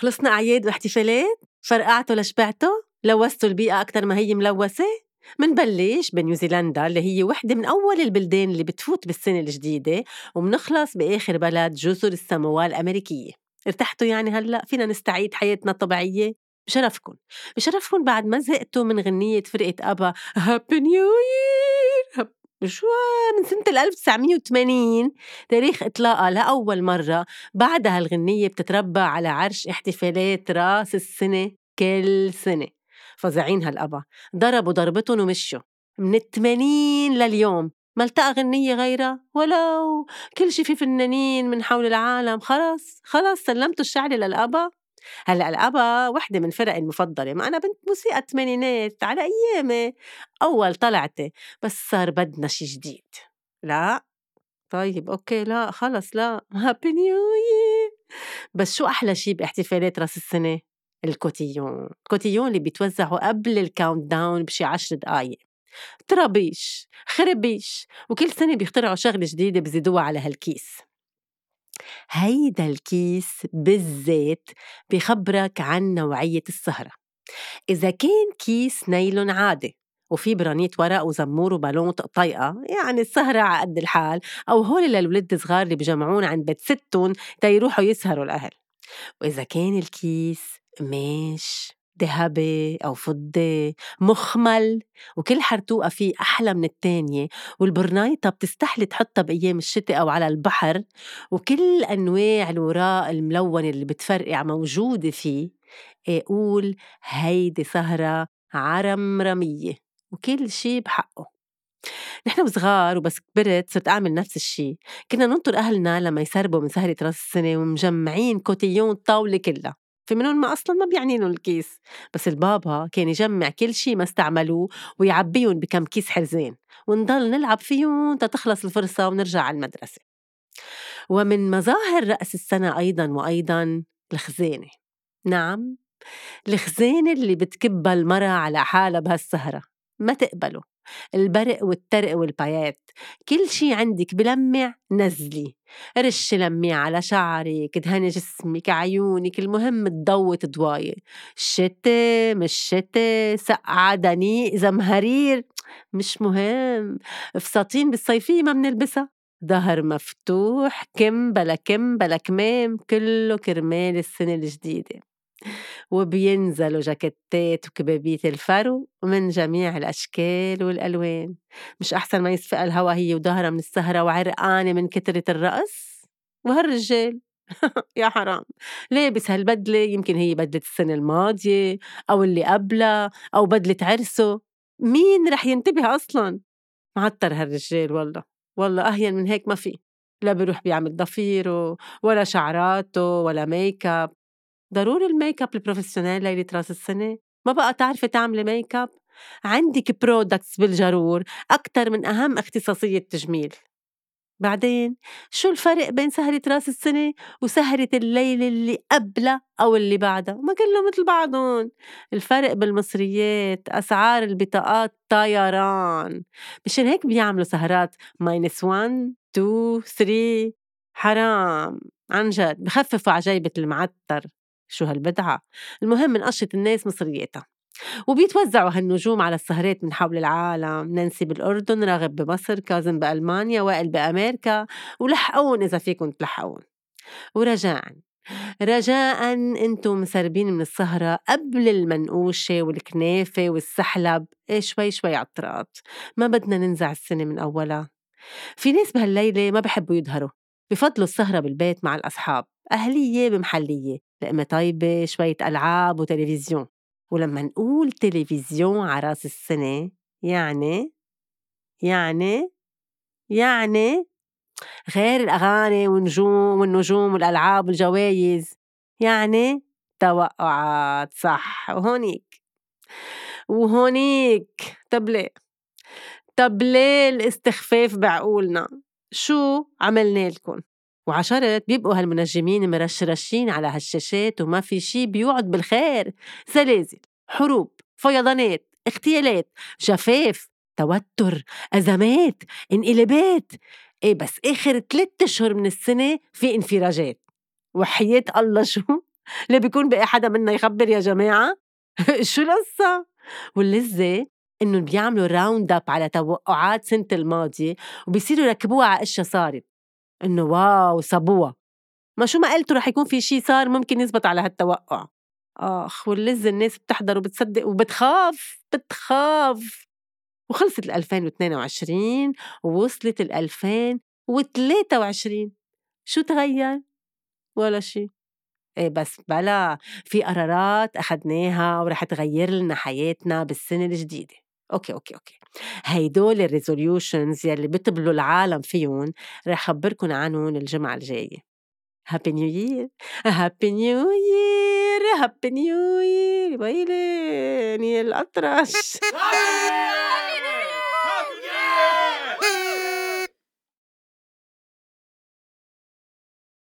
خلصنا أعياد واحتفالات فرقعتوا لشبعتوا لوثتوا البيئة أكتر ما هي ملوثة. منبلش بنيوزيلندا اللي هي وحدة من أول البلدان اللي بتفوت بالسنة الجديدة ومنخلص بآخر بلد جزر الساموا الأمريكية. ارتحتوا يعني هلأ؟ فينا نستعيد حياتنا الطبيعية. بشرفكن بشرفكن بعد ما زهقتوا من غنية فرقة أبا. هابي نيو يير شو من سنة 1980 تاريخ إطلاقها لأول مرة بعد هالغنية بتتربى على عرش احتفالات رأس السنة كل سنة. فظيعين هالأبا ضربوا ضربتهم ومشوا. من الثمانين لليوم ما التقى غنية غيرها؟ ولو كل شي في فنانين من حول العالم. خلص خلص سلمتوا الشعلة للأبا. هلأ الأبا وحدة من فرقي المفضلة ما أنا بنت موسيقى الثمانينات على أيامي أول طلعتي بس صار بدنا شي جديد. لا طيب أوكي لا خلص لا happy new بس شو أحلى شي باحتفالات رأس السنة؟ ال cotillon. ال cotillon اللي بيتوزعوا قبل ال countdown بشي عشر دقايق. طرابيش خربيش وكل سنة بيخترعوا شغلة جديدة بزيدوها على هالكيس. هيدا الكيس بالذات بخبرك عن نوعية السهرة. إذا كان كيس نايلون عادي وفي برانيت ورق وزمور وبالون طيقة يعني السهرة على قد الحال أو هول للولد الصغار اللي بجمعون عند بيت ستهون تيروحوا يسهروا الأهل. وإذا كان الكيس قماش ذهبي أو فضة مخمل وكل حرتوقة فيه أحلى من التانية والبرنايطة بتستحلي تحطها بأيام الشتاء أو على البحر وكل أنواع الوراق الملونة اللي بتفرقع موجودة فيه قول هيدي سهرة عرمرمية وكل شي بحقه. نحن وصغار وبس كبرت صرت أعمل نفس الشي كنا ننطر أهلنا لما يسربوا من سهرة راس السنة ومجمعين cotillon الطاولة كلها. في منهم ما أصلا ما بيعني لهم الكيس بس البابا كان يجمع كل شي ما استعملوه ويعبيهم بكم كيس حرزين ونضل نلعب فيهم تتخلص الفرصة ونرجع على المدرسة. ومن مظاهر رأس السنة أيضا وأيضا الخزانة. نعم الخزانة اللي بتكبها المرأة على حالها بهالسهرة ما تقبله. البرق والترق والبايات كل شي عندك بلمع نزلي. رشي لمي على شعرك دهني جسمك عيونك المهم تضوي تضواي شتي مش شتي سقعة دنيء زمهرير مش مهم. فساتين بالصيفية ما بنلبسها. ظهر مفتوح كم بلا كم بلا كمام كله كرمال السنة الجديدة. وبينزلوا جاكيتات وكبابيت الفرو من جميع الأشكال والألوان. مش أحسن ما يسفق الهوا هي وظهرها من السهرة وعرقانة من كترة الرقص؟ وهالرجال؟ يا حرام. لابس هالبدلة؟ يمكن هي بدلة السنة الماضية أو اللي قبلها أو بدلة عرسه. مين رح ينتبه أصلا؟ معتر هالرجال والله. والله أهين من هيك ما في. لا بيروح بيعمل ضفيره ولا شعراته ولا make up ضروري ال make up ال professional ليلة رأس السنة؟ ما بقى تعرفي تعملي make up عندك products بالجرور أكتر من أهم اختصاصية تجميل. بعدين شو الفرق بين سهرة رأس السنة وسهرة الليلة اللي قبلها أو اللي بعدها؟ ما كلهم مثل بعضهم. الفرق بالمصريات أسعار البطاقات طيران. مشان هيك بيعملوا سهرات ماينس 1 2 3 حرام. عن جد بخففوا على جيبة المعتر. شو هالبدعة. المهم نقشط الناس مصرياتها. وبيتوزعوا هالنجوم على السهرات من حول العالم. نانسي بالأردن راغب بمصر كاظم بألمانيا وائل بأمريكا ولحقون إذا فيكم تلحقون ورجاء. رجاء أنتم مسربين من السهرة قبل المنقوشة والكنافة والسحلب. إيه شوي شوي عطرات ما بدنا ننزع السنة من أولها. في ناس بهالليلة ما بحبوا يظهروا بفضلوا السهرة بالبيت مع الأصحاب. أهلية بمحلية. لقمة طيبة شوية ألعاب وتلفزيون ولما نقول تلفزيون على رأس السنة يعني يعني يعني غير الأغاني والنجوم والنجوم والألعاب والجوايز يعني توقعات صح؟ وهونيك وهونيك. طب ليه؟ طب ليه الاستخفاف بعقولنا؟ شو عملنا لكم؟ وعشرت بيبقوا هالمنجمين مرشرشين على هالشاشات وما في شي بيوعد بالخير. زلازل حروب فيضانات اغتيالات جفاف توتر أزمات انقلابات. إيه بس آخر ثلاثة أشهر من السنة في انفراجات. وحياة الله شو؟ ليه بيكون بقى حدا منا يخبر يا جماعة؟ شو القصة؟ واللذة إنه بيعملوا round up على توقعات سنة الماضية وبيصيروا يركبوها على أشياء صارت. إنه wow صابوها ما شو ما قلتوا رح يكون في شي صار ممكن يزبط على هالتوقع. آخ واللذة الناس بتحضر وبتصدق وبتخاف بتخاف. وخلصت ال 2022 ووصلت ال 2023 شو تغير؟ ولا شي. إيه بس بلا في قرارات أخدناها ورح تغير لنا حياتنا بالسنة الجديدة. okay okay okay. هيدول ال resolutions يلي بتبلوا العالم فيهم رح خبركن عنهم الجمعة الجاية. happy new year happy new year happy new year ويلي الأطرش.